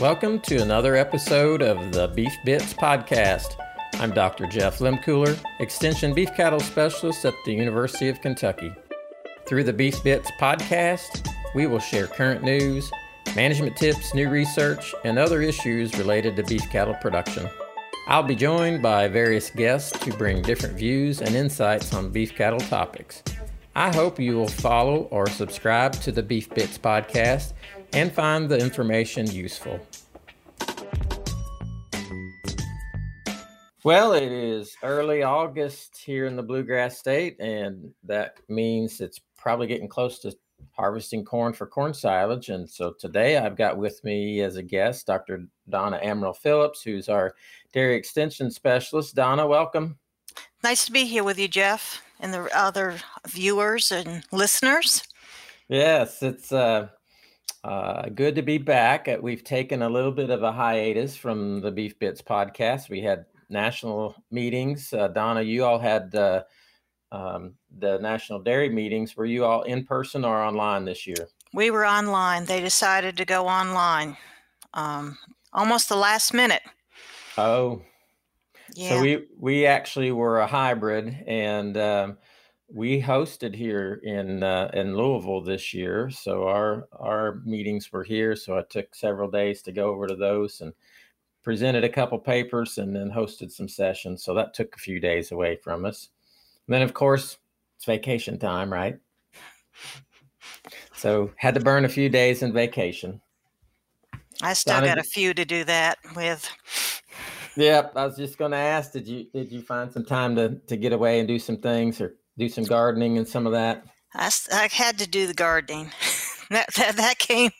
Welcome to another episode of the Beef Bits Podcast. I'm Dr. Jeff Lehmkuhler, Extension Beef Cattle Specialist at the University of Kentucky. Through the Beef Bits Podcast, we will share current news, management tips, new research, and other issues related to beef cattle production. I'll be joined by various guests to bring different views and insights on beef cattle topics. I hope you will follow or subscribe to the Beef Bits podcast and find the information useful. Well, it is early August here in the Bluegrass State, and that means it's probably getting close to harvesting corn for corn silage. And so today I've got with me as a guest Dr. Donna Amaral Phillips, who's our dairy extension specialist. Donna, welcome. Nice to be here with you, Jeff, and the other viewers and listeners. Yes, it's uh, uh, good to be back. Uh, we've taken a little bit of a hiatus from the Beef Bits podcast. We had national meetings. Uh, Donna, you all had uh, um, the national dairy meetings. Were you all in person or online this year? We were online. They decided to go online um, almost the last minute. Oh, yeah. So we we actually were a hybrid, and um, we hosted here in uh, in Louisville this year. So our our meetings were here. So I took several days to go over to those and presented a couple papers, and then hosted some sessions. So that took a few days away from us. And then, of course, it's vacation time, right? So had to burn a few days in vacation. I still Donna, got a few to do that with. Yep, I was just going to ask did you did you find some time to to get away and do some things or do some gardening and some of that? I, I had to do the gardening. that, that that came.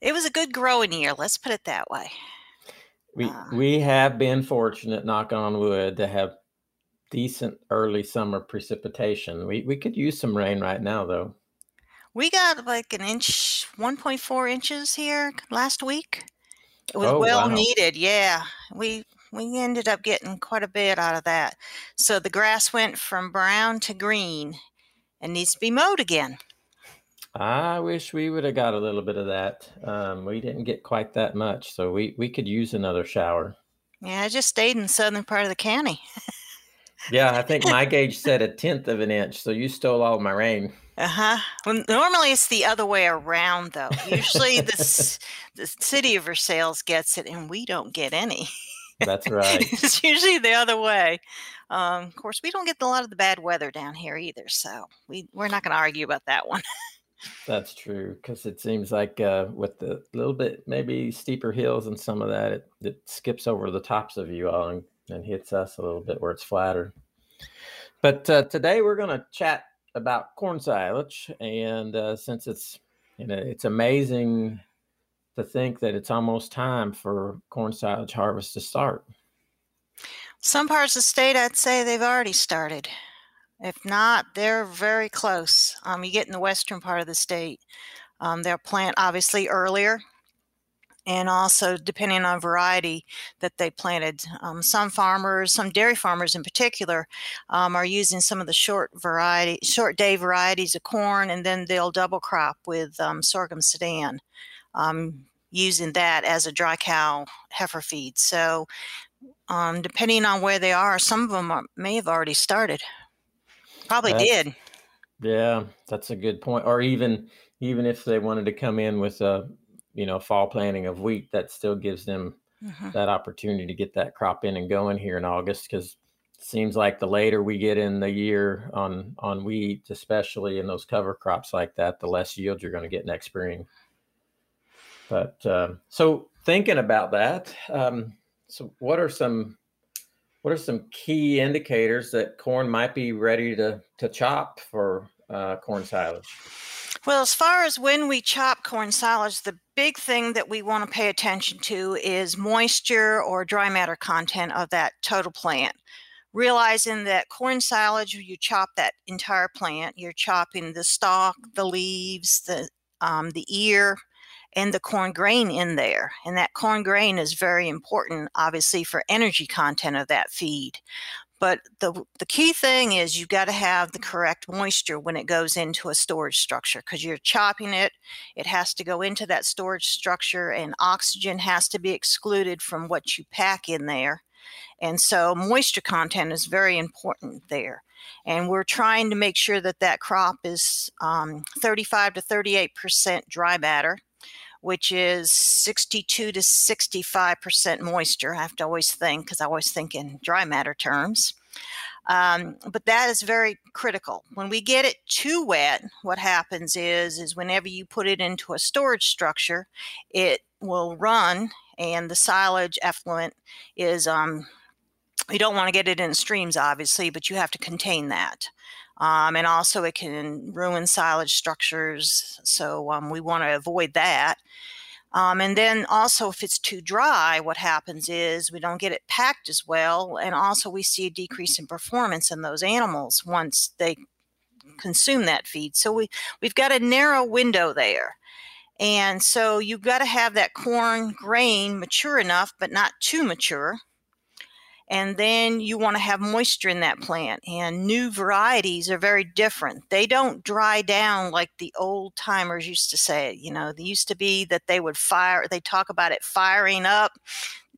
It was a good growing year. Let's put it that way. We uh, we have been fortunate, knock on wood, to have decent early summer precipitation. We we could use some rain right now though. We got like an inch, 1.4 inches here last week. It was Oh well wow. needed. Yeah. We we ended up getting quite a bit out of that. So the grass went from brown to green and needs to be mowed again. I wish we would have got a little bit of that. Um, we didn't get quite that much, so we we could use another shower. Yeah, I just stayed in the southern part of the county. Yeah, I think my gauge said a tenth of an inch, so you stole all my rain. Uh huh. Well, normally it's the other way around, though. Usually the the city of Versailles gets it, and we don't get any. That's right. it's usually the other way. Um, of course, we don't get a lot of the bad weather down here either, so we we're not going to argue about that one. That's true because it seems like uh, with the little bit maybe steeper hills and some of that, it, it skips over the tops of you all and, and hits us a little bit where it's flatter. But uh, today we're going to chat about corn silage, and uh, since it's you know it's amazing to think that it's almost time for corn silage harvest to start. Some parts of the state, I'd say they've already started. If not, they're very close. Um, you get in the western part of the state, um, they'll plant obviously earlier, and also depending on variety that they planted. Um, some farmers, some dairy farmers in particular, um, are using some of the short variety, short day varieties of corn, and then they'll double crop with um, sorghum sudan, um, using that as a dry cow heifer feed. So, um, depending on where they are, some of them are, may have already started. Probably That's did. yeah, that's a good point. Or even even if they wanted to come in with a you know fall planting of wheat, that still gives them hmm that opportunity to get that crop in and going here in August because seems like the later we get in the year on on wheat, especially in those cover crops like that, the less yield you're going to get next spring. But um, so thinking about that, um, so what are some what are some key indicators that corn might be ready to to chop for uh, corn silage? Well, as far as when we chop corn silage, the big thing that we want to pay attention to is moisture or dry matter content of that total plant. Realizing that corn silage, you chop that entire plant, you're chopping the stalk, the leaves, the um, the ear, and the corn grain in there. And that corn grain is very important, obviously, for energy content of that feed. But the, the key thing is you've got to have the correct moisture when it goes into a storage structure because you're chopping it. It has to go into that storage structure, and oxygen has to be excluded from what you pack in there. And so, moisture content is very important there. And we're trying to make sure that that crop is um, 35 to 38% dry matter which is 62 to 65% moisture. I have to always think because I always think in dry matter terms. Um, but that is very critical. When we get it too wet, what happens is is whenever you put it into a storage structure, it will run, and the silage effluent is um, you don't want to get it in streams, obviously, but you have to contain that. Um, and also, it can ruin silage structures. So, um, we want to avoid that. Um, and then also, if it's too dry, what happens is we don't get it packed as well. And also, we see a decrease in performance in those animals once they consume that feed. So, we, we've got a narrow window there. And so, you've got to have that corn grain mature enough, but not too mature and then you want to have moisture in that plant. And new varieties are very different. They don't dry down like the old timers used to say. You know, they used to be that they would fire, they talk about it firing up,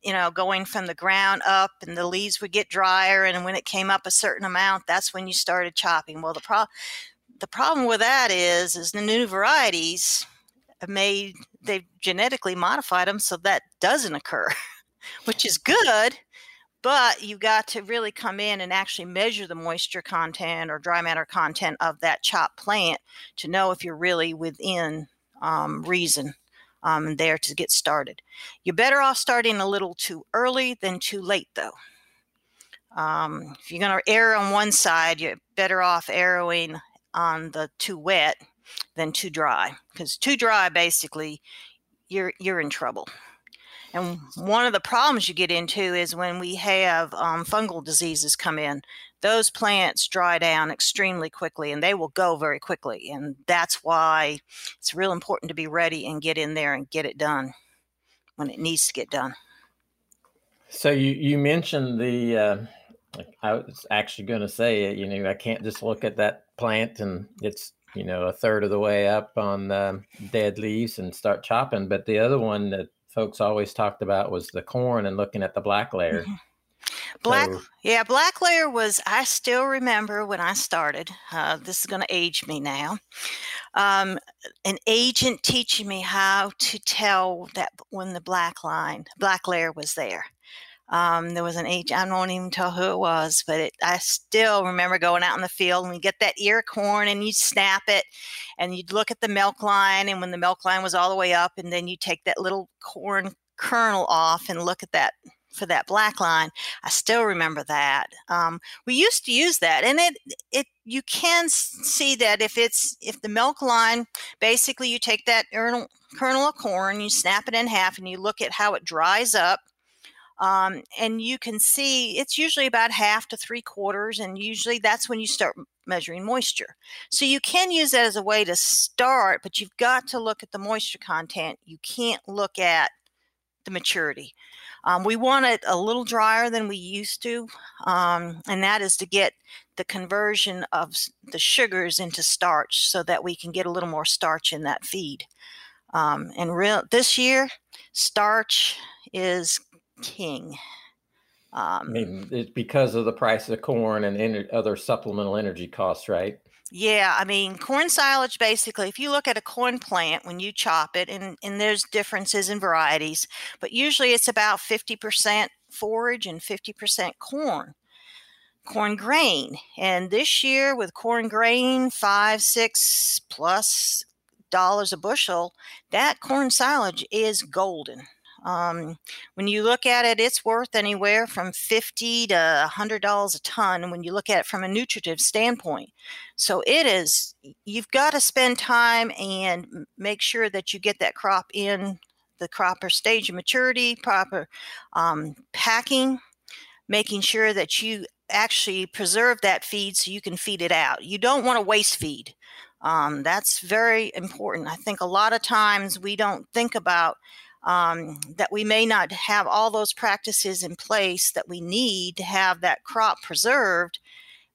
you know, going from the ground up, and the leaves would get drier. And when it came up a certain amount, that's when you started chopping. Well, the, pro- the problem with that is, is the new varieties made, they've genetically modified them so that doesn't occur, which is good but you got to really come in and actually measure the moisture content or dry matter content of that chopped plant to know if you're really within um, reason um, there to get started. You're better off starting a little too early than too late, though. Um, if you're going to err on one side, you're better off arrowing on the too wet than too dry, because too dry, basically, you're you're in trouble. And one of the problems you get into is when we have um, fungal diseases come in, those plants dry down extremely quickly and they will go very quickly. And that's why it's real important to be ready and get in there and get it done when it needs to get done. So you, you mentioned the, uh, I was actually going to say, you know, I can't just look at that plant and it's, you know, a third of the way up on uh, dead leaves and start chopping. But the other one that folks always talked about was the corn and looking at the black layer. Mm-hmm. Black, so, yeah, black layer was. I still remember when I started. Uh, this is going to age me now. Um, an agent teaching me how to tell that when the black line, black layer was there. Um, there was an age, I don't even tell who it was, but it, I still remember going out in the field and we get that ear corn and you snap it and you'd look at the milk line. And when the milk line was all the way up, and then you take that little corn kernel off and look at that for that black line. I still remember that. Um, we used to use that, and it it you can see that if it's if the milk line basically you take that kernel, kernel of corn, you snap it in half, and you look at how it dries up um, and you can see it's usually about half to three quarters, and usually that's when you start measuring moisture. So you can use that as a way to start, but you've got to look at the moisture content. You can't look at the maturity. Um, we want it a little drier than we used to, um, and that is to get the conversion of the sugars into starch so that we can get a little more starch in that feed. Um, and real this year, starch is king. Um, I mean, it's because of the price of corn and other supplemental energy costs, right? Yeah, I mean, corn silage basically, if you look at a corn plant when you chop it, and, and there's differences in varieties, but usually it's about 50% forage and 50% corn, corn grain. And this year with corn grain, five, six plus dollars a bushel, that corn silage is golden. Um, when you look at it, it's worth anywhere from fifty to hundred dollars a ton. When you look at it from a nutritive standpoint, so it is. You've got to spend time and make sure that you get that crop in the proper stage of maturity, proper um, packing, making sure that you actually preserve that feed so you can feed it out. You don't want to waste feed. Um, that's very important. I think a lot of times we don't think about um, that we may not have all those practices in place that we need to have that crop preserved,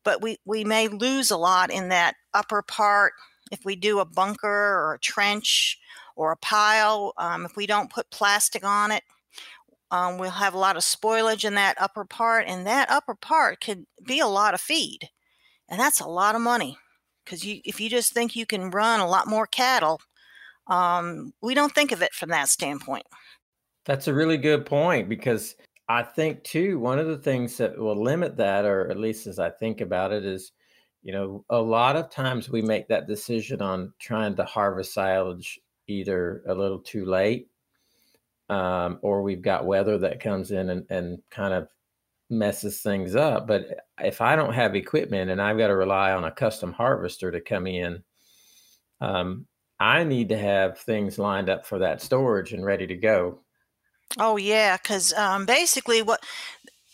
but we, we may lose a lot in that upper part if we do a bunker or a trench or a pile. Um, if we don't put plastic on it, um, we'll have a lot of spoilage in that upper part, and that upper part could be a lot of feed, and that's a lot of money. Because you, if you just think you can run a lot more cattle, um, we don't think of it from that standpoint. That's a really good point because I think too one of the things that will limit that, or at least as I think about it, is you know a lot of times we make that decision on trying to harvest silage either a little too late um, or we've got weather that comes in and, and kind of messes things up. But if I don't have equipment and I've got to rely on a custom harvester to come in, um, I need to have things lined up for that storage and ready to go. Oh yeah, because um, basically, what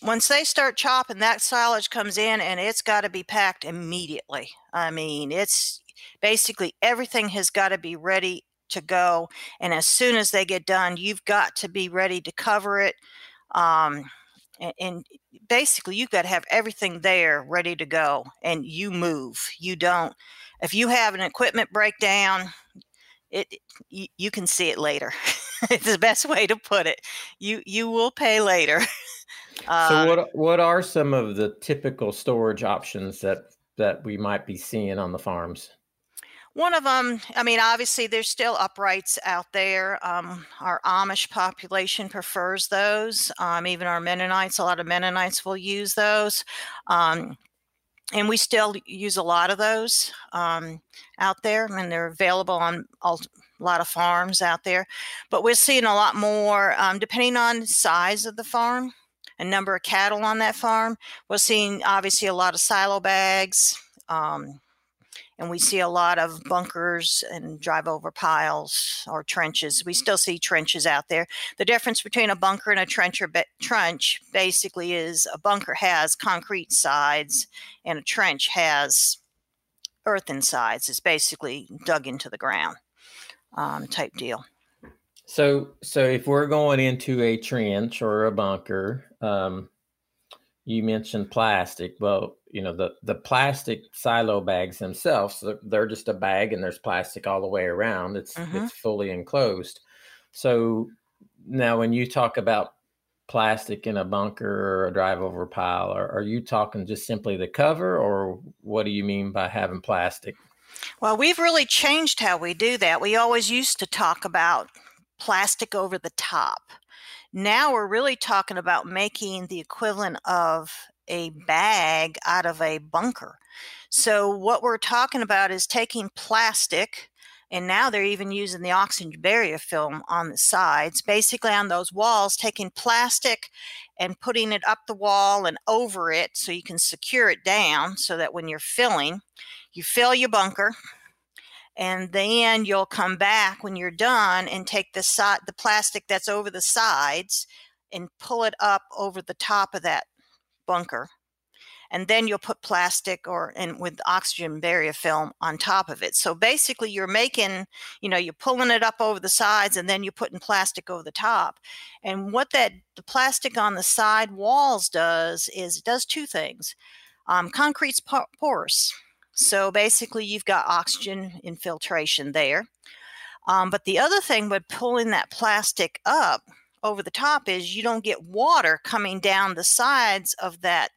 once they start chopping, that silage comes in and it's got to be packed immediately. I mean, it's basically everything has got to be ready to go. And as soon as they get done, you've got to be ready to cover it. Um, and, and basically, you've got to have everything there ready to go, and you move. You don't. If you have an equipment breakdown, it you, you can see it later. it's the best way to put it. You you will pay later. Uh, so what what are some of the typical storage options that that we might be seeing on the farms? One of them, I mean, obviously, there's still uprights out there. Um, our Amish population prefers those. Um, even our Mennonites, a lot of Mennonites will use those. Um, and we still use a lot of those um, out there, and they're available on a lot of farms out there. But we're seeing a lot more, um, depending on size of the farm and number of cattle on that farm. We're seeing obviously a lot of silo bags. Um, and we see a lot of bunkers and drive over piles or trenches. We still see trenches out there. The difference between a bunker and a trench or trench basically is a bunker has concrete sides and a trench has earthen sides. It's basically dug into the ground um, type deal. So, so if we're going into a trench or a bunker, um, you mentioned plastic. Well, you know the the plastic silo bags themselves they're just a bag and there's plastic all the way around. It's mm-hmm. it's fully enclosed. So now when you talk about plastic in a bunker or a drive over pile are, are you talking just simply the cover or what do you mean by having plastic? Well we've really changed how we do that. We always used to talk about plastic over the top. Now we're really talking about making the equivalent of a bag out of a bunker. So, what we're talking about is taking plastic, and now they're even using the oxygen barrier film on the sides, basically on those walls, taking plastic and putting it up the wall and over it so you can secure it down so that when you're filling, you fill your bunker. And then you'll come back when you're done and take the side, the plastic that's over the sides, and pull it up over the top of that bunker and then you'll put plastic or and with oxygen barrier film on top of it. So basically you're making you know you're pulling it up over the sides and then you're putting plastic over the top. And what that the plastic on the side walls does is it does two things. Um, concrete's porous so basically you've got oxygen infiltration there. Um, but the other thing with pulling that plastic up over the top is you don't get water coming down the sides of that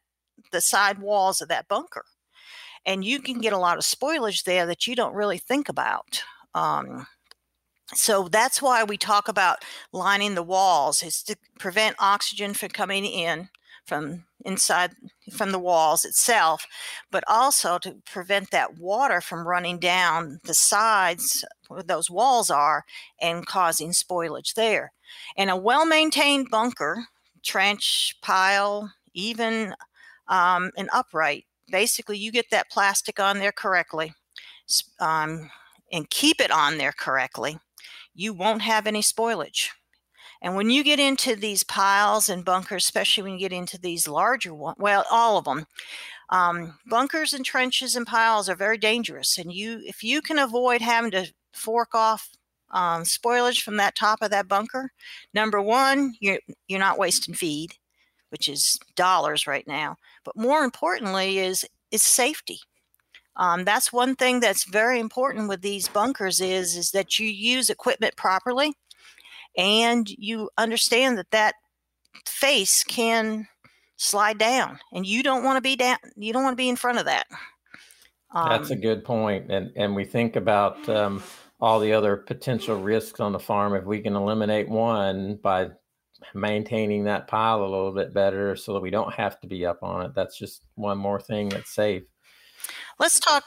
the side walls of that bunker. And you can get a lot of spoilage there that you don't really think about um, so that's why we talk about lining the walls is to prevent oxygen from coming in from inside from the walls itself but also to prevent that water from running down the sides where those walls are and causing spoilage there. And a well-maintained bunker trench pile even um, an upright basically you get that plastic on there correctly um, and keep it on there correctly you won't have any spoilage and when you get into these piles and bunkers, especially when you get into these larger ones, well, all of them, um, bunkers and trenches and piles are very dangerous. And you, if you can avoid having to fork off um, spoilage from that top of that bunker, number one, you're you're not wasting feed, which is dollars right now. But more importantly, is is safety. Um, that's one thing that's very important with these bunkers is is that you use equipment properly, and you understand that that face can slide down, and you don't want to be down. You don't want to be in front of that. Um, that's a um, good point, and and we think about. Um, all the other potential risks on the farm if we can eliminate one by maintaining that pile a little bit better so that we don't have to be up on it that's just one more thing that's safe let's talk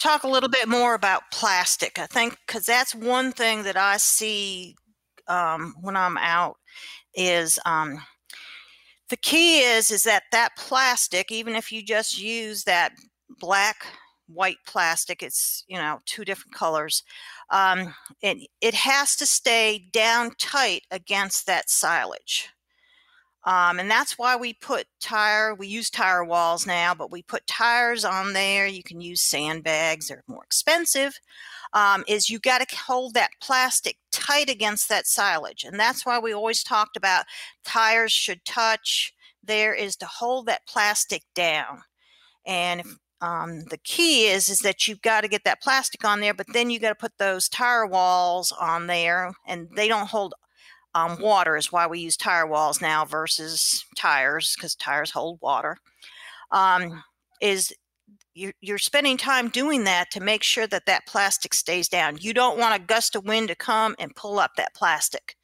talk a little bit more about plastic i think because that's one thing that i see um, when i'm out is um, the key is is that that plastic even if you just use that black white plastic it's you know two different colors um, it, it has to stay down tight against that silage. Um, and that's why we put tire, we use tire walls now, but we put tires on there. You can use sandbags, they're more expensive. Um, is you got to hold that plastic tight against that silage. And that's why we always talked about tires should touch there is to hold that plastic down. And if, um, the key is is that you've got to get that plastic on there, but then you got to put those tire walls on there, and they don't hold um, water. Is why we use tire walls now versus tires because tires hold water. Um, is you're, you're spending time doing that to make sure that that plastic stays down. You don't want a gust of wind to come and pull up that plastic.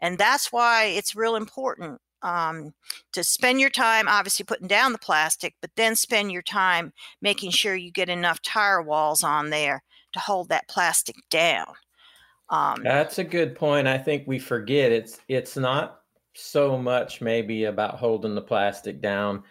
And that's why it's real important um, to spend your time obviously putting down the plastic, but then spend your time making sure you get enough tire walls on there to hold that plastic down. Um, That's a good point. I think we forget it's it's not so much maybe about holding the plastic down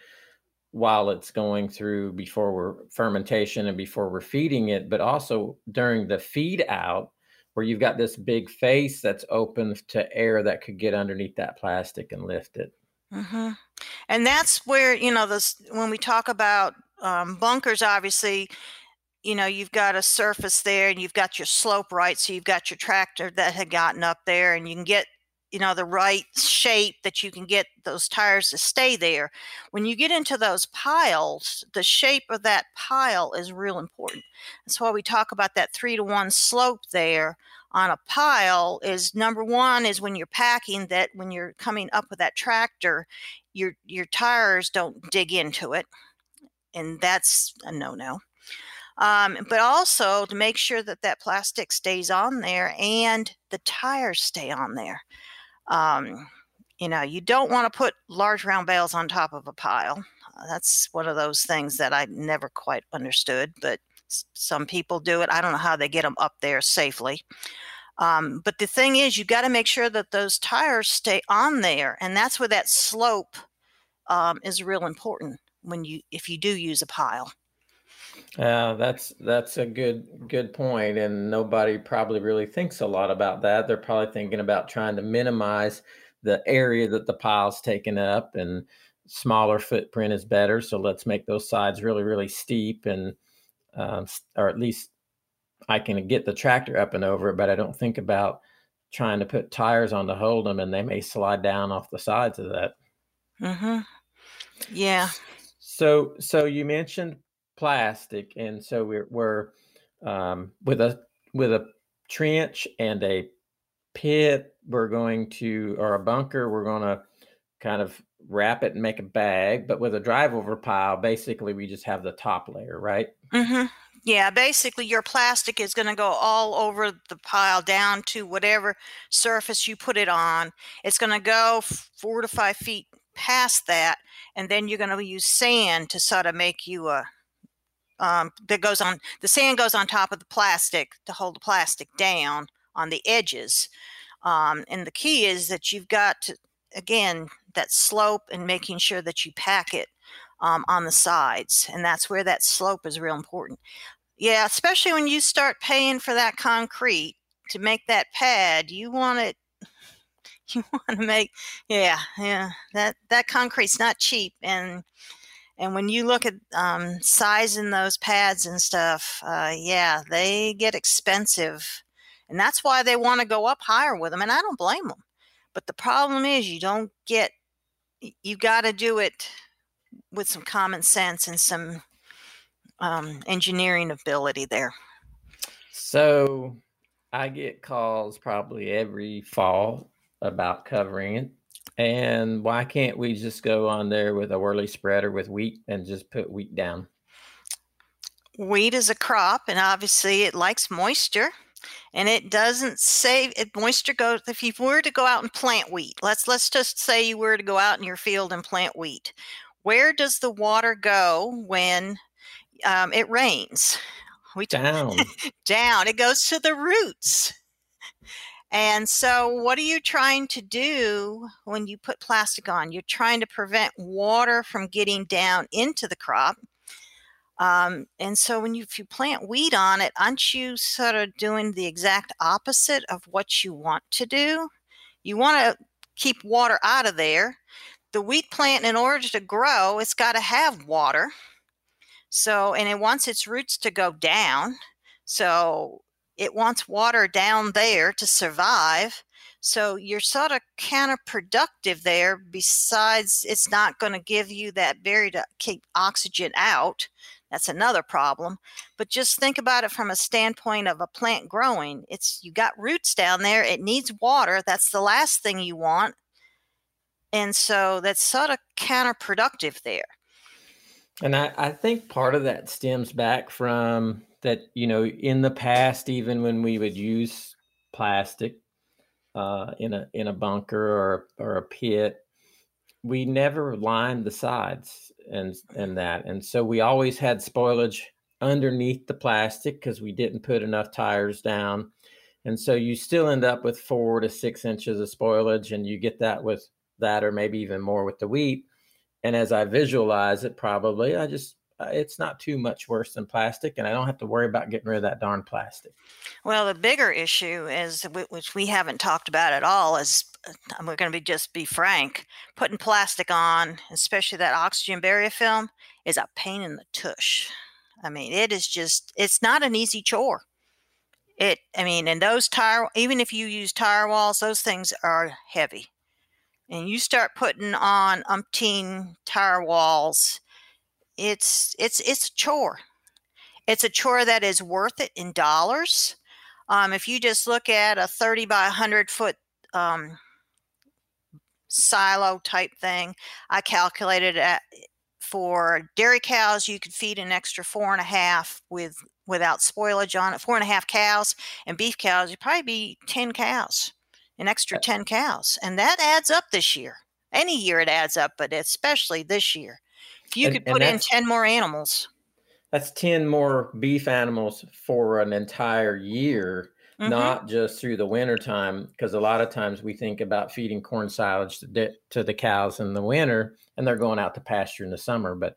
while it's going through before we're fermentation and before we're feeding it, but also during the feed out where you've got this big face that's open to air that could get underneath that plastic and lift it. Mm-hmm. And that's where you know this when we talk about um, bunkers, obviously, you know you've got a surface there and you've got your slope right, so you've got your tractor that had gotten up there, and you can get you know the right shape that you can get those tires to stay there. When you get into those piles the shape of that pile is real important. That's why we talk about that three to one slope there on a pile is number one is when you're packing that when you're coming up with that tractor your your tires don't dig into it and that's a no-no. Um, but also to make sure that that plastic stays on there and the tires stay on there um, you know, you don't want to put large round bales on top of a pile. Uh, that's one of those things that I never quite understood, but some people do it. I don't know how they get them up there safely. Um, but the thing is, you got to make sure that those tires stay on there, and that's where that slope um, is real important when you if you do use a pile. Yeah, that's that's a good good point, and nobody probably really thinks a lot about that. They're probably thinking about trying to minimize the area that the pile's taken up, and smaller footprint is better. So let's make those sides really really steep, and um, or at least I can get the tractor up and over it. But I don't think about trying to put tires on to hold them, and they may slide down off the sides of that. Mm-hmm. Yeah. So so you mentioned plastic, and so we're we're um, with a with a trench and a pit. We're going to or a bunker. We're going to kind of wrap it and make a bag. But with a drive over pile, basically we just have the top layer, right? Mm-hmm. Yeah, basically your plastic is going to go all over the pile down to whatever surface you put it on. It's going to go four to five feet past that, and then you're going to use sand to sort of make you a um, that goes on the sand goes on top of the plastic to hold the plastic down on the edges um, and the key is that you've got to, again that slope and making sure that you pack it um, on the sides and that's where that slope is real important. Yeah especially when you start paying for that concrete to make that pad you want it you want to make yeah yeah that that concrete's not cheap and and when you look at um, sizing those pads and stuff, uh, yeah, they get expensive. And that's why they want to go up higher with them. And I don't blame them. But the problem is, you don't get, you got to do it with some common sense and some um, engineering ability there. So I get calls probably every fall about covering it. And why can't we just go on there with a whirly spreader with wheat and just put wheat down? Wheat is a crop, and obviously it likes moisture. And it doesn't save it moisture goes. If you were to go out and plant wheat, let's let's just say you were to go out in your field and plant wheat. Where does the water go when um, it rains? We down. down. It goes to the roots. And so, what are you trying to do when you put plastic on? You're trying to prevent water from getting down into the crop. Um, and so, when you, if you plant wheat on it, aren't you sort of doing the exact opposite of what you want to do? You want to keep water out of there. The wheat plant, in order to grow, it's got to have water. So, and it wants its roots to go down. So, it wants water down there to survive. So you're sort of counterproductive there. Besides, it's not going to give you that berry to keep oxygen out. That's another problem. But just think about it from a standpoint of a plant growing. It's you got roots down there. It needs water. That's the last thing you want. And so that's sort of counterproductive there. And I, I think part of that stems back from that you know in the past even when we would use plastic uh, in a in a bunker or or a pit we never lined the sides and and that. And so we always had spoilage underneath the plastic because we didn't put enough tires down. And so you still end up with four to six inches of spoilage and you get that with that or maybe even more with the wheat. And as i visualize it probably i just uh, it's not too much worse than plastic, and I don't have to worry about getting rid of that darn plastic. Well, the bigger issue is, which we haven't talked about at all, is uh, we're going to be just be frank. Putting plastic on, especially that oxygen barrier film, is a pain in the tush. I mean, it is just it's not an easy chore. It, I mean, and those tire, even if you use tire walls, those things are heavy. And you start putting on umpteen tire walls, it's it's it's a chore. It's a chore that is worth it in dollars. Um, if you just look at a 30 by 100 foot um, silo type thing, I calculated at for dairy cows you could feed an extra four and a half with without spoilage on it, four and a half cows, and beef cows you'd probably be 10 cows, an extra 10 cows, and that adds up this year. Any year it adds up, but especially this year. If you and, could put in 10 more animals. That's 10 more beef animals for an entire year, mm-hmm. not just through the winter time. Because a lot of times we think about feeding corn silage to, to the cows in the winter and they're going out to pasture in the summer, but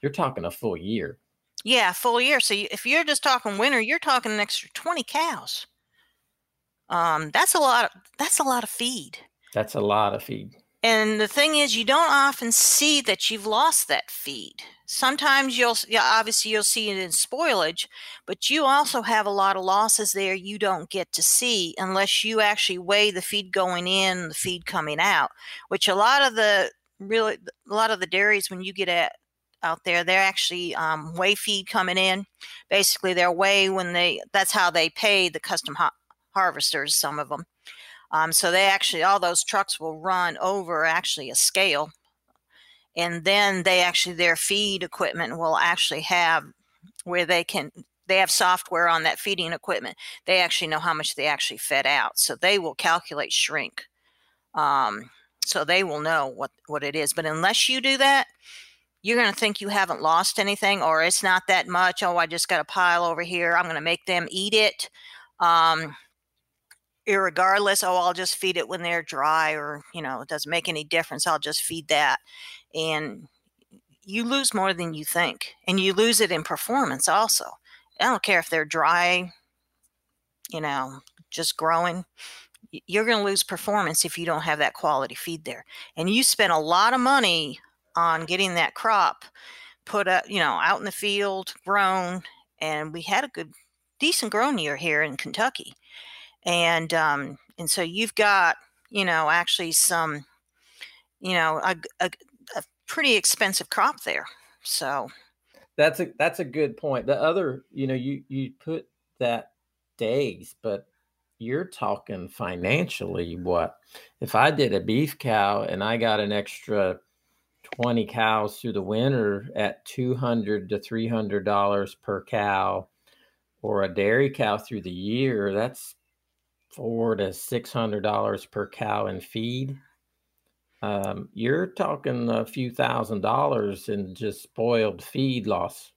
you're talking a full year. Yeah, full year. So if you're just talking winter, you're talking an extra 20 cows. Um, that's a lot. Of, that's a lot of feed. That's a lot of feed. And the thing is, you don't often see that you've lost that feed. Sometimes you'll, obviously, you'll see it in spoilage, but you also have a lot of losses there you don't get to see unless you actually weigh the feed going in, the feed coming out. Which a lot of the really, a lot of the dairies, when you get at out there, they're actually um, weigh feed coming in. Basically, they're weigh when they. That's how they pay the custom ha- harvesters. Some of them um, so they actually, all those trucks will run over actually a scale. And then they actually, their feed equipment will actually have where they can, they have software on that feeding equipment. They actually know how much they actually fed out. So they will calculate shrink. Um, so they will know what, what it is. But unless you do that, you're going to think you haven't lost anything or it's not that much. Oh, I just got a pile over here. I'm going to make them eat it. Um, regardless oh i'll just feed it when they're dry or you know it doesn't make any difference i'll just feed that and you lose more than you think and you lose it in performance also. I don't care if they're dry you know just growing you're going to lose performance if you don't have that quality feed there and you spend a lot of money on getting that crop put up you know out in the field grown and we had a good decent grown year here in kentucky and um, and so you've got you know actually some you know a, a, a pretty expensive crop there. So that's a that's a good point. The other, you know, you you put that days, but you're talking financially what if I did a beef cow and I got an extra 20 cows through the winter at 200 to 300 dollars per cow or a dairy cow through the year that's four to six hundred dollars per cow in feed um, you're talking a few thousand dollars in just spoiled feed loss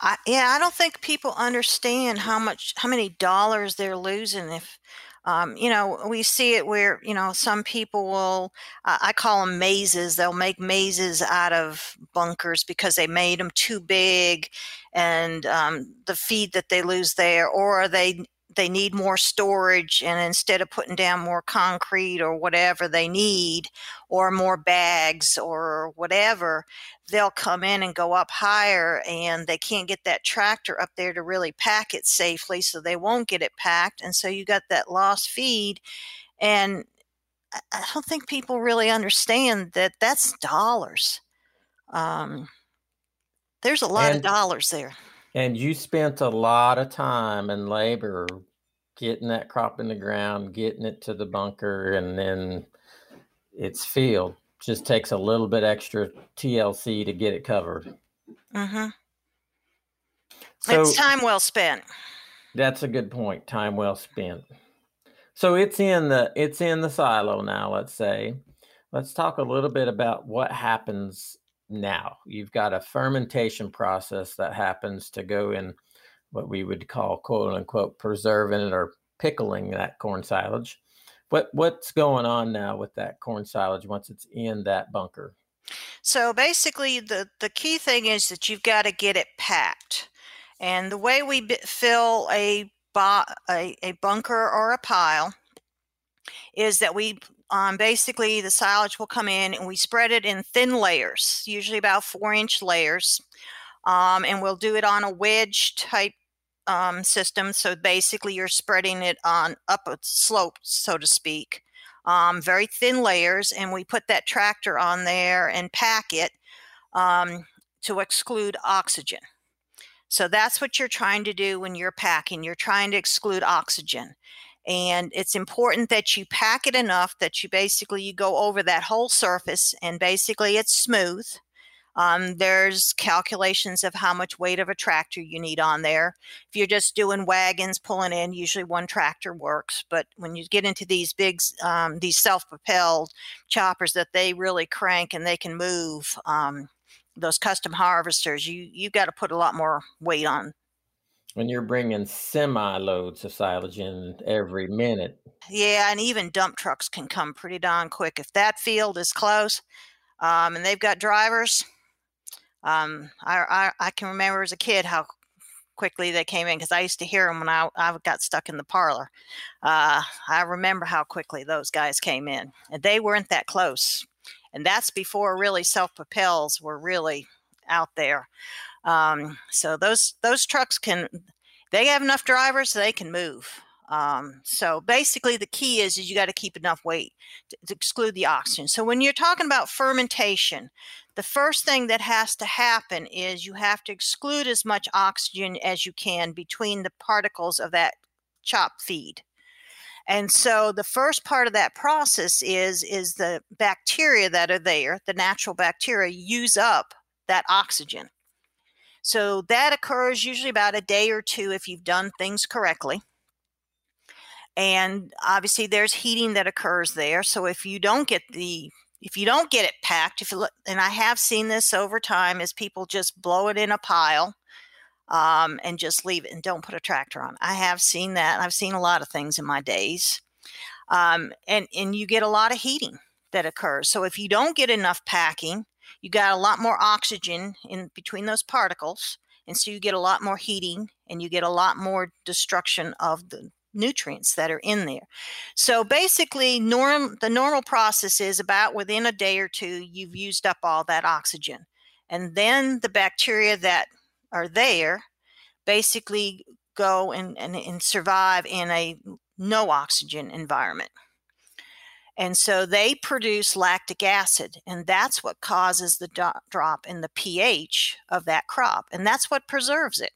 I, yeah, I don't think people understand how much, how many dollars they're losing if, um, you know, we see it where, you know, some people will, uh, I call them mazes. They'll make mazes out of bunkers because they made them too big and um, the feed that they lose there, or they they need more storage and instead of putting down more concrete or whatever they need or more bags or whatever they'll come in and go up higher and they can't get that tractor up there to really pack it safely so they won't get it packed and so you got that lost feed and i don't think people really understand that that's dollars. Um, there's a lot and, of dollars there. and you spent a lot of time and labor getting that crop in the ground, getting it to the bunker, and then it's field. Just takes a little bit extra TLC to get it covered. Mm-hmm. So it's time well spent. That's a good point. Time well spent. So it's in the it's in the silo now. Let's say. Let's talk a little bit about what happens now. You've got a fermentation process that happens to go in what we would call quote unquote preserving or pickling that corn silage. What what's going on now with that corn silage once it's in that bunker? So basically, the the key thing is that you've got to get it packed, and the way we fill a, bo- a a bunker or a pile is that we um, basically the silage will come in and we spread it in thin layers, usually about four inch layers. Um, and we'll do it on a wedge type um, system. So basically, you're spreading it on up a slope, so to speak, um, very thin layers. And we put that tractor on there and pack it um, to exclude oxygen. So that's what you're trying to do when you're packing. You're trying to exclude oxygen. And it's important that you pack it enough that you basically you go over that whole surface and basically it's smooth um, there's calculations of how much weight of a tractor you need on there. If you're just doing wagons pulling in, usually one tractor works. But when you get into these big, um, these self-propelled choppers that they really crank and they can move, um, those custom harvesters, you you got to put a lot more weight on. When you're bringing semi loads of silage in every minute. Yeah, and even dump trucks can come pretty darn quick if that field is close. Um, and they've got drivers um, I, I, I can remember as a kid how quickly they came in because I used to hear them when I, I got stuck in the parlor. Uh, I remember how quickly those guys came in, and they weren't that close. And that's before really self propels were really out there. Um, so those those trucks can they have enough drivers so they can move. Um, so basically, the key is, is you got to keep enough weight to, to, exclude the oxygen. So when you're talking about fermentation, the first thing that has to happen is you have to exclude as much oxygen as you can between the particles of that chop feed. And so the first part of that process is is the bacteria that are there, the natural bacteria use up that oxygen. So that occurs usually about a day or two if you've done things correctly and obviously there's heating that occurs there so if you don't get the if you don't get it packed if you look, and i have seen this over time is people just blow it in a pile um, and just leave it and don't put a tractor on. I have seen that i've seen a lot of things in my days um, and and you get a lot of heating that occurs. So if you don't get enough packing you got a lot more oxygen in between those particles and so you get a lot more heating and you get a lot more destruction of the nutrients that are in there. So basically, norm the normal process is about within a day or two, you've used up all that oxygen. And then the bacteria that are there basically go and, and, and survive in a no oxygen environment. And so they produce lactic acid, and that's what causes the do- drop in the pH of that crop, and that's what preserves it.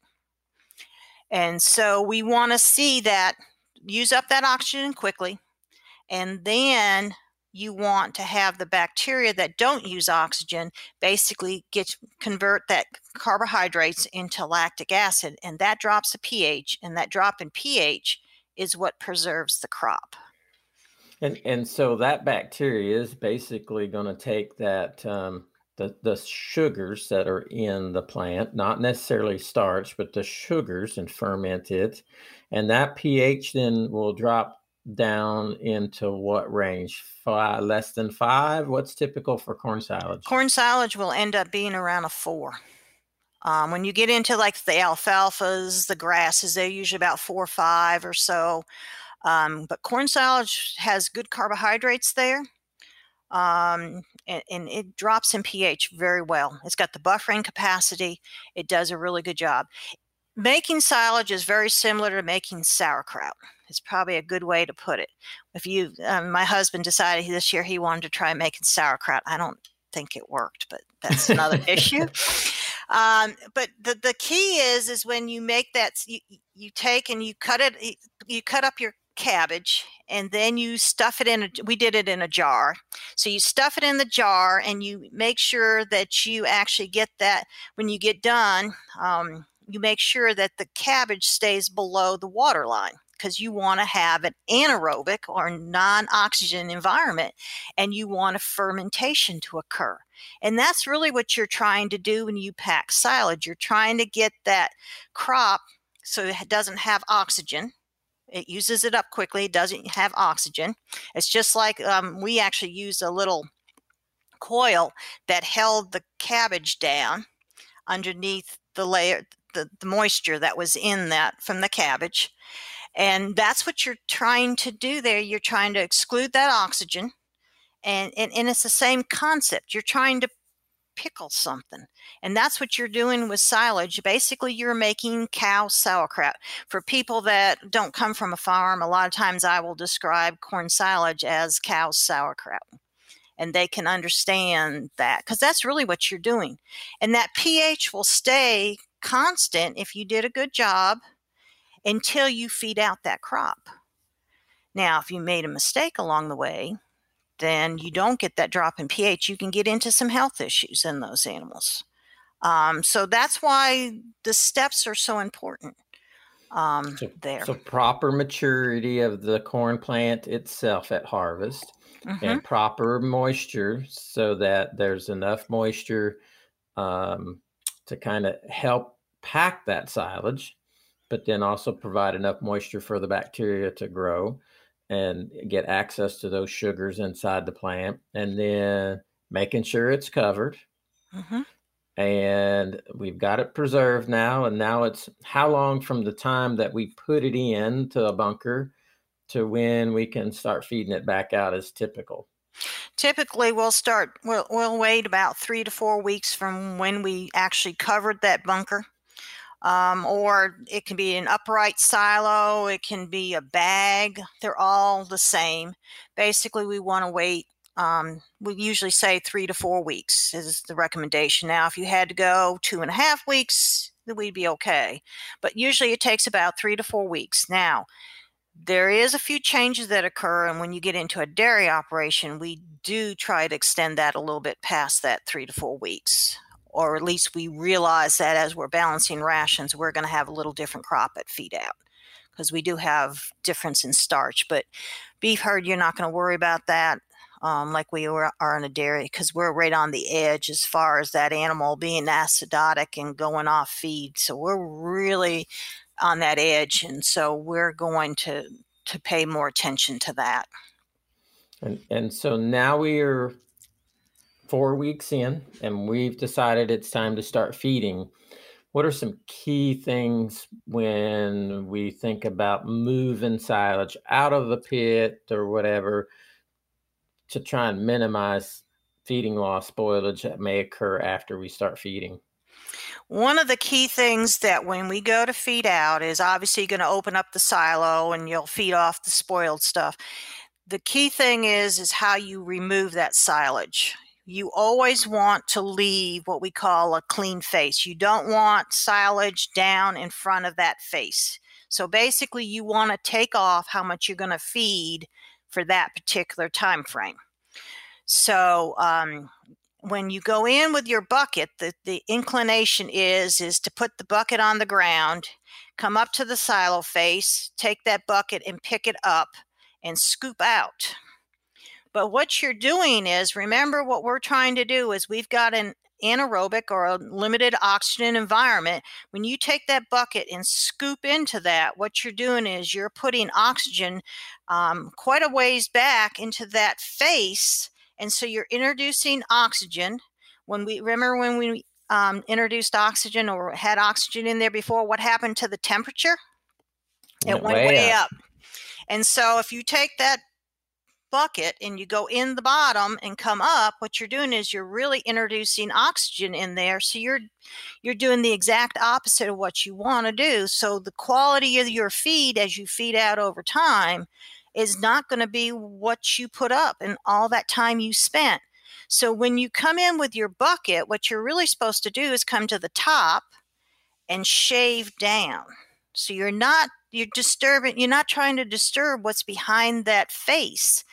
And so we want to see that use up that oxygen quickly, and then you want to have the bacteria that don't use oxygen basically get convert that carbohydrates into lactic acid and that drops the pH and that drop in pH is what preserves the crop. And and so that bacteria is basically going to take that um, the the sugars that are in the plant, not necessarily starch, but the sugars, and ferment it, and that pH then will drop down into what range? Five, less than five. What's typical for corn silage? Corn silage will end up being around a four. Um, when you get into like the alfalfas, the grasses, they're usually about four or five or so. Um, but corn silage has good carbohydrates there. Um, and, and, it drops in pH very well. It's got the buffering capacity. It does a really good job. Making silage is very similar to making sauerkraut. It's probably a good way to put it. If you, um, my husband decided this year he wanted to try making sauerkraut. I don't think it worked, but that's another issue. Um, but the, the key is is when you make that you, you take and you cut it you cut up your cabbage and then you stuff it in a, we did it in a jar. So you stuff it in the jar and you make sure that you actually get that when you get done um, you make sure that the cabbage stays below the water line because you want to have an anaerobic or non-oxygen environment and you want a fermentation to occur. And that's really what you're trying to do when you pack silage you're trying to get that crop so it doesn't have oxygen it uses it up quickly. It doesn't have oxygen. It's just like um, we actually used a little coil that held the cabbage down underneath the layer, the, the moisture that was in that from the cabbage. And that's what you're trying to do there. You're trying to exclude that oxygen. And, and, and it's the same concept. You're trying to pickle something. And that's what you're doing with silage. Basically, you're making cow sauerkraut. For people that don't come from a farm, a lot of times I will describe corn silage as cow sauerkraut. And they can understand that because that's really what you're doing. And that pH will stay constant if you did a good job until you feed out that crop. Now, if you made a mistake along the way, then you don't get that drop in pH. You can get into some health issues in those animals. Um, so that's why the steps are so important um, so, there. So proper maturity of the corn plant itself at harvest mm-hmm. and proper moisture so that there's enough moisture um, to kind of help pack that silage, but then also provide enough moisture for the bacteria to grow and get access to those sugars inside the plant and then making sure it's covered. Mm-hmm. and we've got it preserved now and now it's how long from the time that we put it in to a bunker to when we can start feeding it back out is typical. Typically we'll start we'll, we'll wait about three to four weeks from when we actually covered that bunker um, or it can be an upright silo, it can be a bag. They're all the same. Basically, we want to wait. Um, we usually say three to four weeks is the recommendation. Now, if you had to go two and a half weeks, then we'd be okay. But usually it takes about three to four weeks. Now, there is a few changes that occur, and when you get into a dairy operation, we do try to extend that a little bit past that three to four weeks or at least we realize that as we're balancing rations, we're going to have a little different crop at feed out because we do have difference in starch. But beef herd, you're not going to worry about that um, like we are in a dairy because we're right on the edge as far as that animal being acidotic and going off feed. So we're really on that edge, and so we're going to to pay more attention to that. And and so now we are four weeks in and we've decided it's time to start feeding. What are some key things when we think about moving silage out of the pit or whatever to try and minimize feeding loss spoilage that may occur after we start feeding? One of the key things that when we go to feed out is obviously going to open up the silo and you'll feed off the spoiled stuff. The key thing is is how you remove that silage. You always want to leave what we call a clean face. You don't want silage down in front of that face. So basically you want to take off how much you're going to feed for that particular time frame. So um, when you go in with your bucket, the, the inclination is is to put the bucket on the ground, come up to the silo face, take that bucket and pick it up and scoop out. But what you're doing is remember what we're trying to do is we've got an anaerobic or a limited oxygen environment. When you take that bucket and scoop into that, what you're doing is you're putting oxygen um, quite a ways back into that face and so you're introducing oxygen. When we remember when we um, introduced oxygen or had oxygen in there before, what happened to the temperature? It went, way, way up. up. And so if you take that bucket and you go in the bottom and come up what you're doing is you're really introducing oxygen in there so you're you're doing the exact opposite of what you want to do so the quality of your feed as you feed out over time is not going to be what you put up and all that time you spent. So when you come in with your bucket, what you're really supposed to do is come to the top and shave down. So you're not you're disturbing you're not trying to disturb what's behind that face.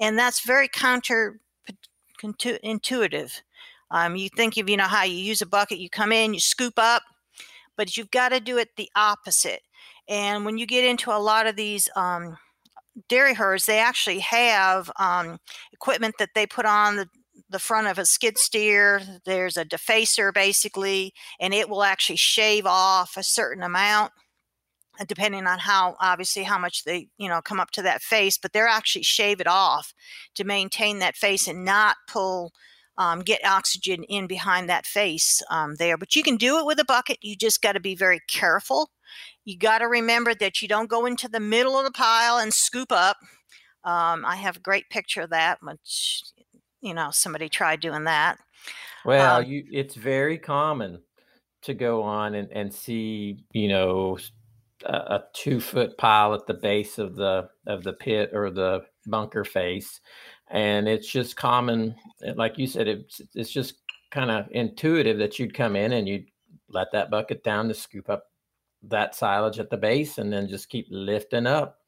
And that's very counter intuitive. Um, you think of you know how you use a bucket, you come in, you scoop up, but you've got to do it the opposite. And when you get into a lot of these um, dairy herds, they actually have um, equipment that they put on the, the front of a skid steer. There's a defacer basically, and it will actually shave off a certain amount depending on how obviously how much they you know come up to that face but they're actually shave it off to maintain that face and not pull um, get oxygen in behind that face um, there but you can do it with a bucket you just got to be very careful you got to remember that you don't go into the middle of the pile and scoop up. Um, I have a great picture of that, which, you know, somebody tried doing that. Well, um, you, it's very common to go on and, and see, you know, a, two foot pile at the base of the of the pit or the bunker face, and it's just common, like you said, it's it's just kind of intuitive that you'd come in and you'd let that bucket down to scoop up that silage at the base and then just keep lifting up.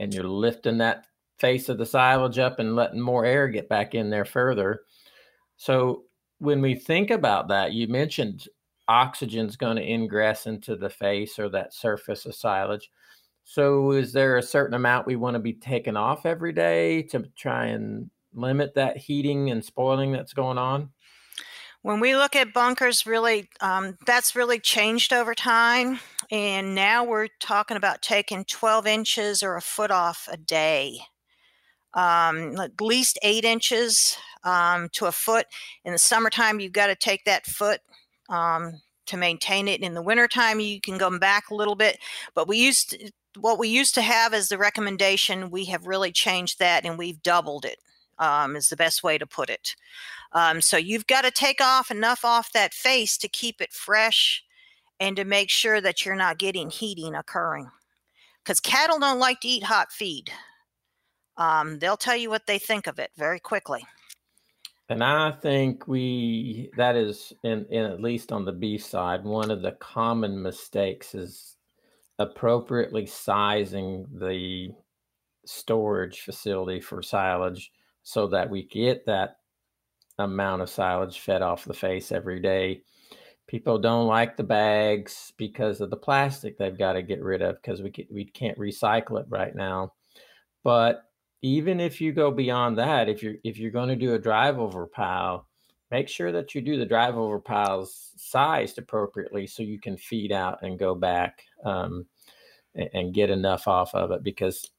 And you're lifting that face of the silage up and letting more air get back in there further. So when we think about that you mentioned oxygen's going to ingress into the face or that surface of silage so is there a certain amount we want to be taking off every day to try and limit that heating and spoiling that's going on when we look at bunkers, really, um, that's really changed over time. And now we're talking about taking 12 inches or a foot off a day. Um, at least eight inches um, to a foot. In the summertime, you've got to take that foot um, to maintain it. In the wintertime, you can go back a little bit. But we used to, what we used to have as the recommendation, we have really changed that and we've doubled it. Um, is the best way to put it. Um, so you've got to take off enough off that face to keep it fresh and to make sure that you're not getting heating occurring. Because cattle don't like to eat hot feed. Um, they'll tell you what they think of it very quickly. And I think we that is in, in at least on the beef side, one of the common mistakes is appropriately sizing the storage facility for silage so that we get that amount of silage fed off the face every day. People don't like the bags because of the plastic they've got to get rid of because we we can't recycle it right now. But even if you go beyond that, if you're if you're going to do a drive over pile, make sure that you do the drive over piles sized appropriately so you can feed out and go back um, and, and get enough off of it. Because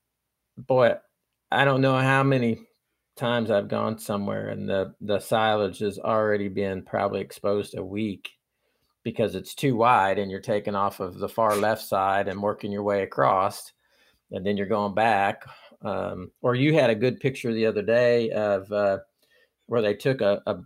boy, I don't know how many times I've gone somewhere and the the silage has already been probably exposed a week because it's too wide and you're taking off of the far left side and working your way across and then you're going back um, or you had a good picture the other day of uh, where they took a, a,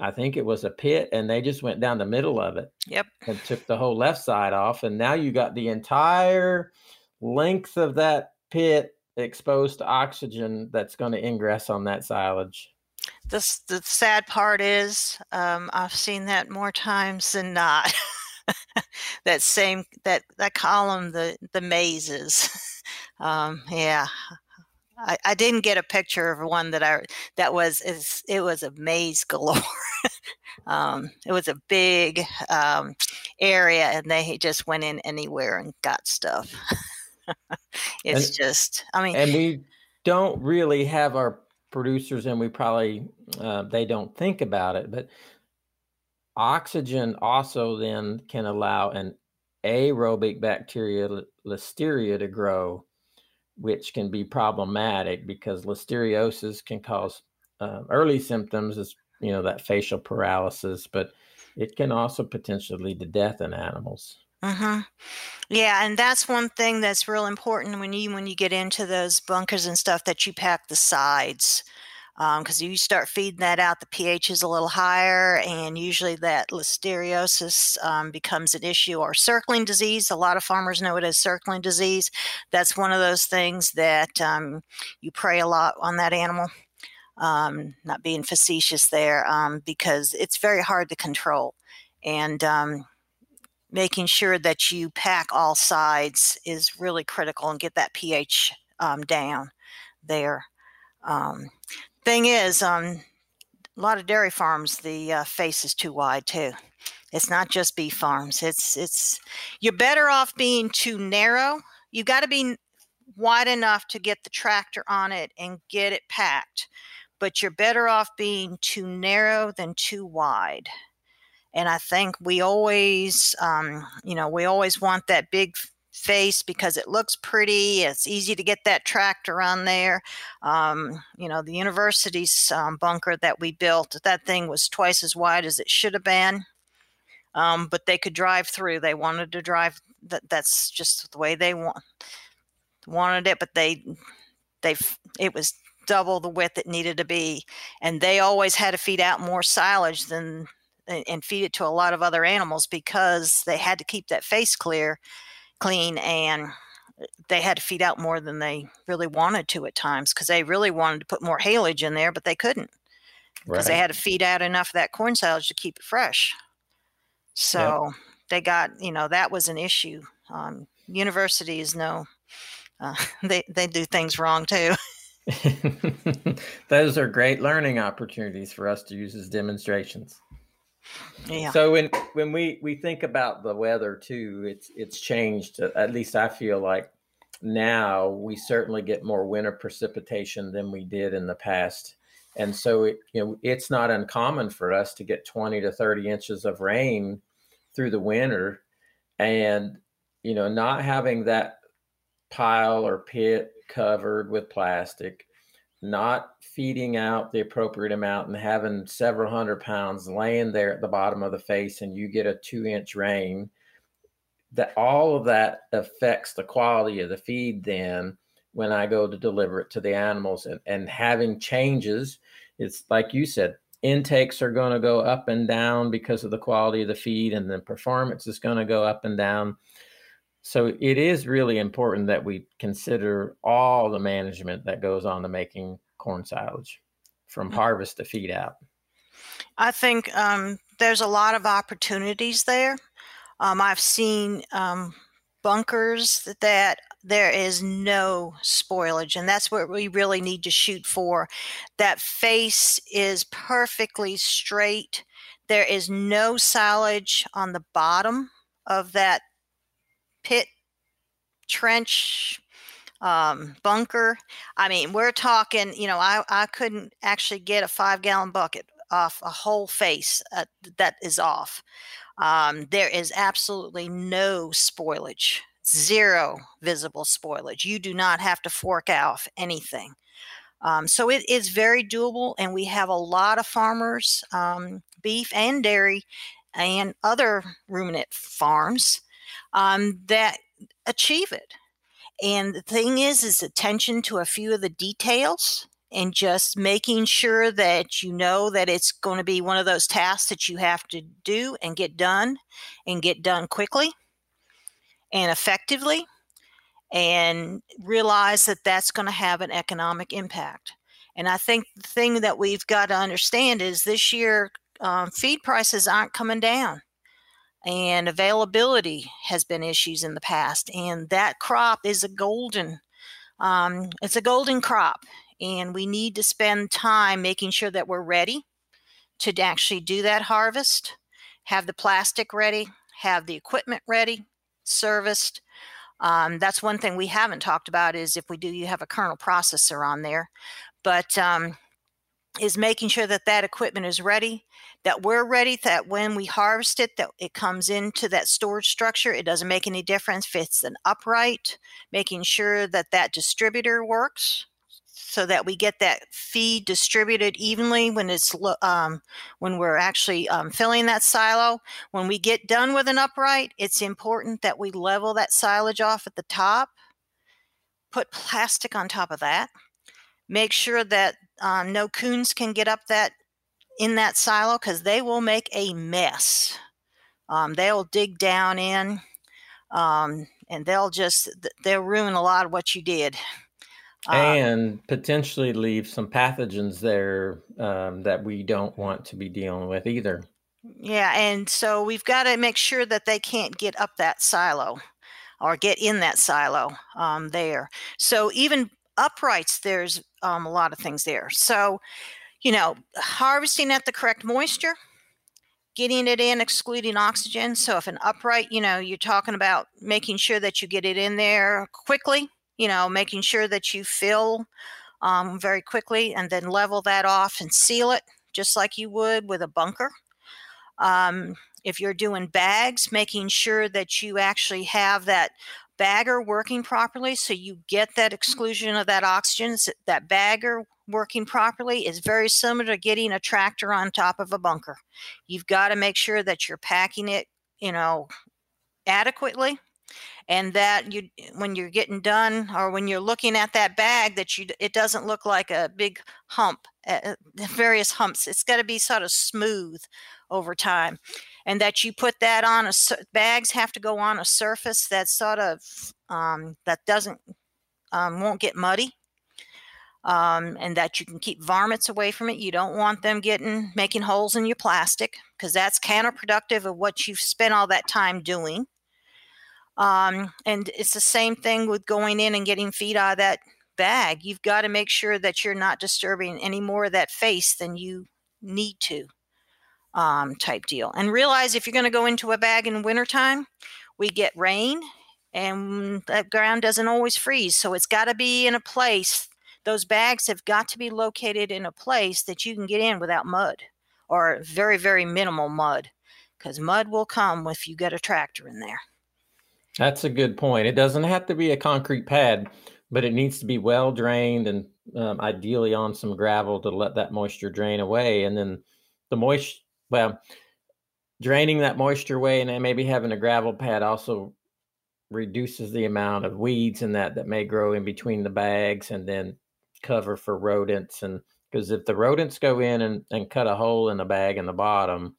I think it was a pit, and they just went down the middle of it. Yep. And took the whole left side off, and now you got the entire length of that pit exposed to oxygen that's going to ingress on that silage. The, the sad part is um, I've seen that more times than not. that same that that column, the the mazes. um, yeah, I, I didn't get a picture of one that I that was is it was a maze galore. um, it was a big um, area, and they just went in anywhere and got stuff. it's and, just, I mean, and we don't really have our producers, and we probably uh, they don't think about it, but oxygen also then can allow an aerobic bacteria listeria to grow which can be problematic because listeriosis can cause uh, early symptoms as you know that facial paralysis but it can also potentially lead to death in animals mm-hmm. yeah and that's one thing that's real important when you when you get into those bunkers and stuff that you pack the sides because um, you start feeding that out, the pH is a little higher, and usually that listeriosis um, becomes an issue or circling disease. A lot of farmers know it as circling disease. That's one of those things that um, you pray a lot on that animal. Um, not being facetious there, um, because it's very hard to control, and um, making sure that you pack all sides is really critical and get that pH down there. Um, thing is, um, a lot of dairy farms, the uh, face is too wide too. It's not just beef farms. It's it's you're better off being too narrow. You got to be wide enough to get the tractor on it and get it packed, but you're better off being too narrow than too wide. And I think we always, um, you know, we always want that big face because it looks pretty. It's easy to get that tractor on there. Um, you know, the university's um, bunker that we built, that thing was twice as wide as it should have been. Um, but they could drive through. They wanted to drive. That that's just the way they want wanted it. But they they it was double the width it needed to be, and they always had to feed out more silage than and feed it to a lot of other animals because they had to keep that face clear clean and they had to feed out more than they really wanted to at times because they really wanted to put more haylage in there, but they couldn't because right. they had to feed out enough of that corn silage to keep it fresh. So yep. they got, you know, that was an issue. Um, universities know uh, they they do things wrong too. Those are great learning opportunities for us to use as demonstrations. Yeah. So when when we we think about the weather too, it's it's changed. At least I feel like now we certainly get more winter precipitation than we did in the past. And so it you know it's not uncommon for us to get 20 to 30 inches of rain through the winter and you know not having that pile or pit covered with plastic not feeding out the appropriate amount and having several hundred pounds laying there at the bottom of the face and you get a two inch rain that all of that affects the quality of the feed then when i go to deliver it to the animals. And, and having changes it's like you said intakes are going to go up and down because of the quality of the feed and the performance is going to go up and down so it is really important that we consider all the management that goes on to making corn silage from mm-hmm. harvest to feed out. I think um, there's a lot of opportunities there. Um, I've seen um, bunkers that there is no spoilage, and that's what we really need to shoot for. That face is perfectly straight. There is no silage on the bottom of that pit trench um, bunker. I mean, we're talking, you know, I, I couldn't actually get a five gallon bucket off a whole face uh, that is off. Um, there is absolutely no spoilage, zero visible spoilage. You do not have to fork out anything. Um, so it is very doable, and we have a lot of farmers, um, beef and dairy, and other ruminant farms um, that achieve it. And the thing is, is attention to a few of the details and just making sure that you know that it's going to be one of those tasks that you have to do and get done and get done quickly and effectively and realize that that's going to have an economic impact. And I think the thing that we've got to understand is this year um, feed prices aren't coming down and availability has been issues in the past and that crop is a golden um, it's a golden crop and we need to spend time making sure that we're ready to actually do that harvest have the plastic ready have the equipment ready serviced. Um, that's one thing we haven't talked about is if we do you have a kernel processor on there but um, is making sure that that equipment is ready that we're ready that when we harvest it that it comes into that storage structure. It doesn't make any difference if it's an upright making sure that that distributor works so that we get that feed distributed evenly when it's um, when we're actually um, filling that silo. When we get done with an upright it's important that we level that silage off at the top put plastic on top of that make sure that um, no coons can get up that in that silo because they will make a mess. Um, they'll dig down in, um, and they'll just they'll ruin a lot of what you did. Um, and potentially leave some pathogens there um, that we don't want to be dealing with either. Yeah, and so we've got to make sure that they can't get up that silo or get in that silo um, there. So even uprights, there's um, a lot of things there. So, you know, harvesting at the correct moisture, getting it in, excluding oxygen. So, if an upright, you know, you're talking about making sure that you get it in there quickly, you know, making sure that you fill um, very quickly and then level that off and seal it just like you would with a bunker. Um, if you're doing bags, making sure that you actually have that bagger working properly so you get that mm-hmm. exclusion of that oxygen that bagger working properly is very similar to getting a tractor on top of a bunker. You've got to make sure that you're packing it you know adequately and that you when you're getting done or when you're looking at that bag that you it doesn't look like a big hump uh, various humps. It's got to be sort of smooth over time and that you put that on a bags have to go on a surface that sort of um, that doesn't um, won't get muddy um, and that you can keep varmints away from it. You don't want them getting making holes in your plastic because that's counterproductive of what you've spent all that time doing um, and it's the same thing with going in and getting feed out of that bag you've got to make sure that you're not disturbing any more of that face than you need to um, type deal. And realize if you're going to go into a bag in wintertime, we get rain and that ground doesn't always freeze. So it's got to be in a place, those bags have got to be located in a place that you can get in without mud or very, very minimal mud because mud will come if you get a tractor in there. That's a good point. It doesn't have to be a concrete pad, but it needs to be well drained and um, ideally on some gravel to let that moisture drain away. And then the moisture well, draining that moisture away and then maybe having a gravel pad also reduces the amount of weeds and that that may grow in between the bags and then cover for rodents and because if the rodents go in and, and cut a hole in the bag in the bottom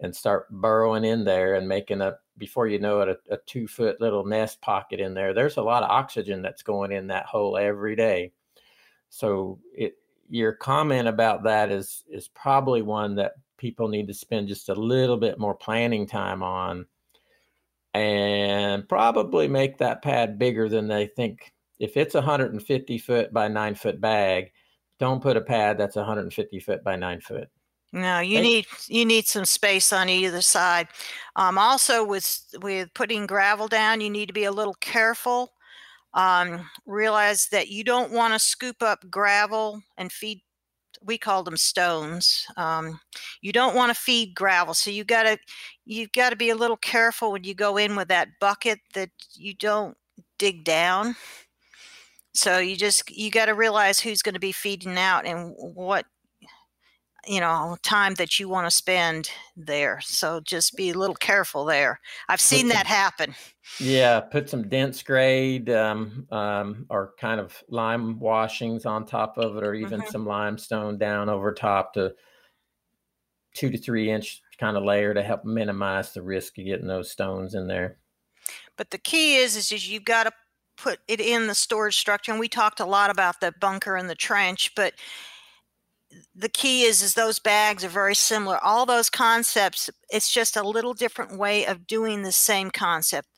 and start burrowing in there and making a before you know it a, a two foot little nest pocket in there there's a lot of oxygen that's going in that hole every day so it your comment about that is is probably one that people need to spend just a little bit more planning time on and probably make that pad bigger than they think. If it's a 150 foot by nine foot bag, don't put a pad that's 150 foot by nine foot. No, you need you need some space on either side. Um, also, with with putting gravel down, you need to be a little careful. Um, realize that you don't want to scoop up gravel and feed we call them stones. Um, you don't want to feed gravel, so you got to you've got to be a little careful when you go in with that bucket that you don't dig down. So you just you got to realize who's going to be feeding out and what you know time that you want to spend there so just be a little careful there. I've seen that happen. Yeah put some dense grade um, um, or kind of lime washings on top of it or even mm-hmm. some limestone down over top to two to three inch kind of layer to help minimize the risk of getting those stones in there. But the key is is, is you've got to put it in the storage structure and we talked a lot about the bunker and the trench but the key is is those bags are very similar. All those concepts it's just a little different way of doing the same concept.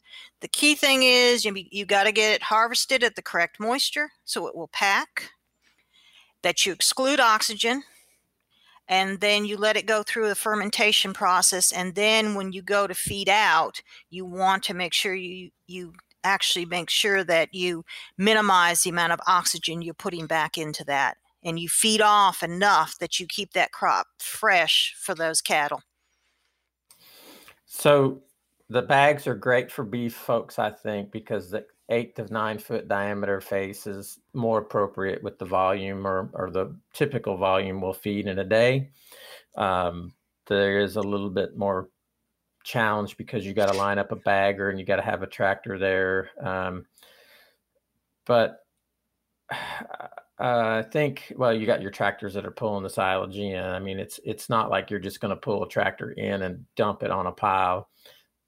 The key thing is you, you got to get it harvested at the correct moisture so it will pack that you exclude oxygen and then you let it go through the fermentation process and then when you go to feed out you want to make sure you you actually make sure that you minimize the amount of oxygen you're putting back into that and you feed off enough that you keep that crop fresh for those cattle. So the bags are great for beef folks, I think, because the eight to nine foot diameter face is more appropriate with the volume or, or the typical volume we'll feed in a day. Um, there is a little bit more challenge because you got to line up a bagger and you got to have a tractor there. Um, but uh, I think well, you got your tractors that are pulling the silage in. I mean, it's it's not like you're just going to pull a tractor in and dump it on a pile.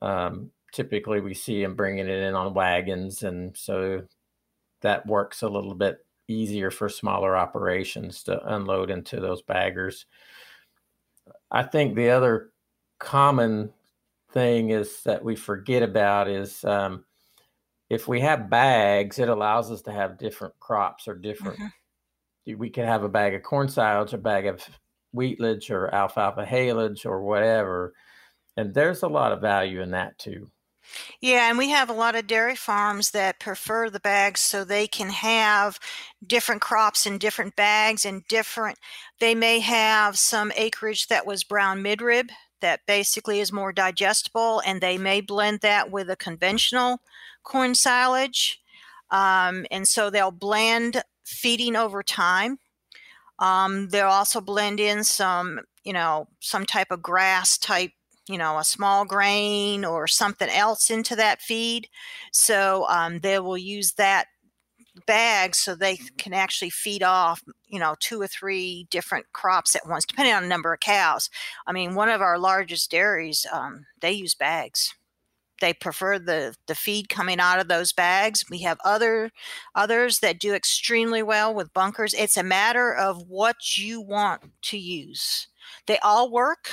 Um, typically, we see them bringing it in on wagons, and so that works a little bit easier for smaller operations to unload into those baggers. I think the other common thing is that we forget about is um, if we have bags, it allows us to have different crops or different mm-hmm we could have a bag of corn silage, a bag of wheatlage or alfalfa haylage or whatever. And there's a lot of value in that too. Yeah, and we have a lot of dairy farms that prefer the bags so they can have different crops in different bags and different. They may have some acreage that was brown midrib that basically is more digestible, and they may blend that with a conventional corn silage. Um, and so they'll blend feeding over time. Um, they'll also blend in some, you know, some type of grass type, you know, a small grain or something else into that feed. So um, they will use that bag so they can actually feed off, you know, two or three different crops at once, depending on the number of cows. I mean, one of our largest dairies, um, they use bags they prefer the the feed coming out of those bags. We have other others that do extremely well with bunkers. It's a matter of what you want to use. They all work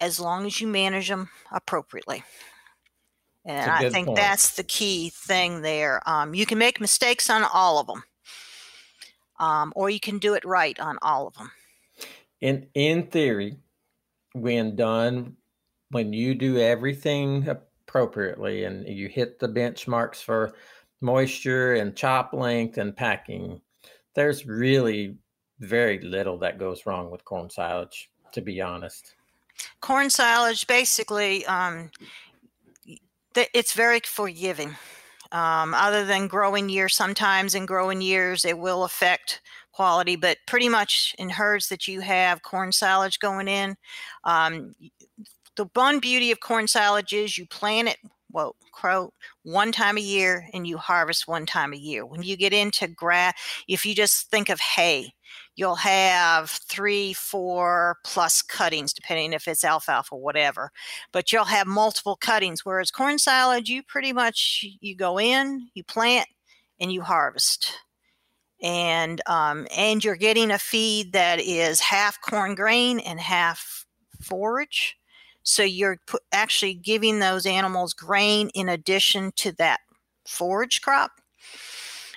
as long as you manage them appropriately. And i think point. that's the key thing there. Um, you can make mistakes on all of them um, or you can do it right on all of them in in theory when done when you do everything appropriately and you hit the benchmarks for moisture and chop length and packing, there's really very little that goes wrong with corn silage, to be honest. Corn silage, basically, um, it's very forgiving. Um, other than growing years, sometimes in growing years it will affect quality, but pretty much in herds that you have corn silage going in, um, the one beauty of corn silage is you plant it well one time a year and you harvest one time a year. When you get into grass if you just think of hay you'll have three four plus cuttings depending if it's alfalfa or whatever but you'll have multiple cuttings whereas corn silage you pretty much you go in you plant and you harvest. And um, and you're getting a feed that is half corn grain and half forage so you're actually giving those animals grain in addition to that forage crop.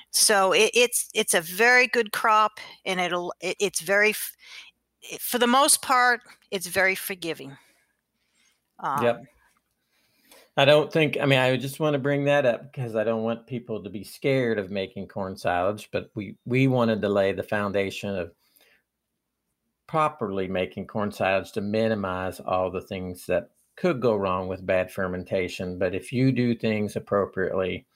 So it, it's it's a very good crop, and it'll it, it's very for the most part it's very forgiving. Um, yep. I don't think. I mean, I just want to bring that up because I don't want people to be scared of making corn silage. But we we wanted to lay the foundation of properly making corn silage to minimize all the things that could go wrong with bad fermentation. But if you do things appropriately,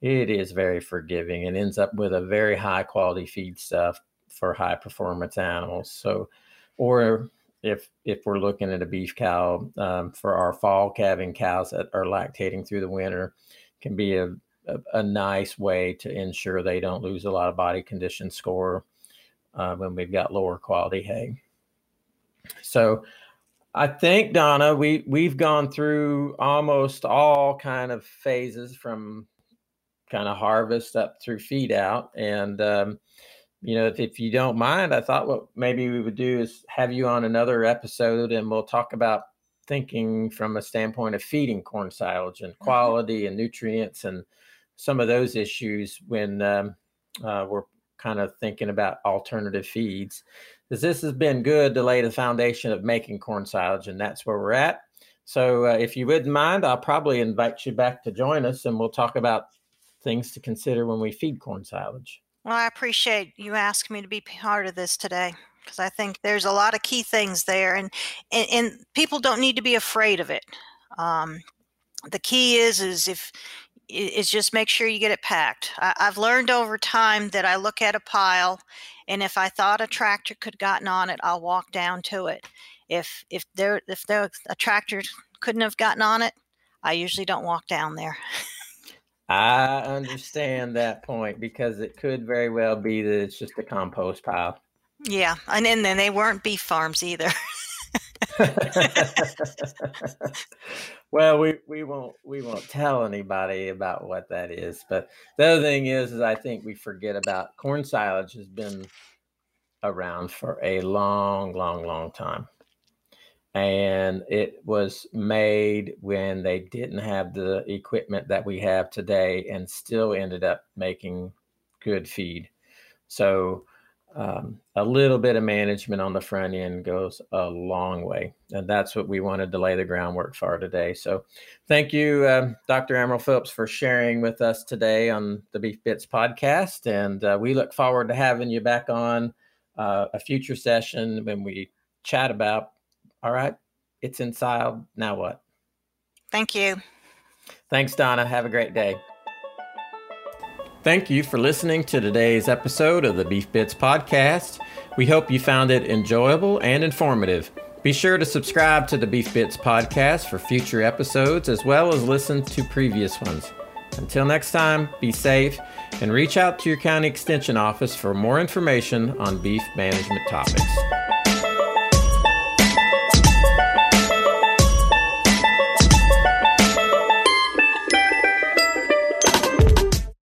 it is very forgiving and ends up with a very high quality feed stuff for high performance animals. So or if if we're looking at a beef cow um, for our fall calving cows that are lactating through the winter, can be a, a, a nice way to ensure they don't lose a lot of body condition score uh, when we've got lower quality hay. So I think Donna, we we've gone through almost all kind of phases from kind of harvest up through feed out, and um, you know if, if you don't mind, I thought what maybe we would do is have you on another episode, and we'll talk about thinking from a standpoint of feeding corn silage and mm-hmm. quality and nutrients and some of those issues when um, uh, we're kind of thinking about alternative feeds because this has been good to lay the foundation of making corn silage, and that's where we're at. So, uh, if you wouldn't mind, I'll probably invite you back to join us, and we'll talk about things to consider when we feed corn silage. Well, I appreciate you asking me to be part of this today because I think there's a lot of key things there, and and, and people don't need to be afraid of it. Um, the key is is if is just make sure you get it packed. I, have learned over time that I look at a pile, and if I thought a tractor could gotten on it, I'll walk down to it. If if there if there a tractor couldn't have gotten on it, I usually don't walk down there. I understand that point because it could very well be that it's just a compost pile. Yeah, and, and then they weren't beef farms either. well, we, we won't we won't tell anybody about what that is. But the other thing is, is I think we forget about corn silage has been around for a long, long, long time, and it was made when they didn't have the equipment that we have today, and still ended up making good feed. So um, a little bit of management on the front end goes a long way. And that's what we wanted to lay the groundwork for today. So thank you, uh, Dr. Amaral-Phillips, for sharing with us today on the Beef Bits podcast. And uh, we look forward to having you back on uh, a future session when we chat about, all right, it's inside. Now what? Thank you. Thanks, Donna. Have a great day. Thank you for listening to today's episode of the Beef Bits Podcast. We hope you found it enjoyable and informative. Be sure to subscribe to the Beef Bits Podcast for future episodes as well as listen to previous ones. Until next time, be safe and reach out to your county extension office for more information on beef management topics.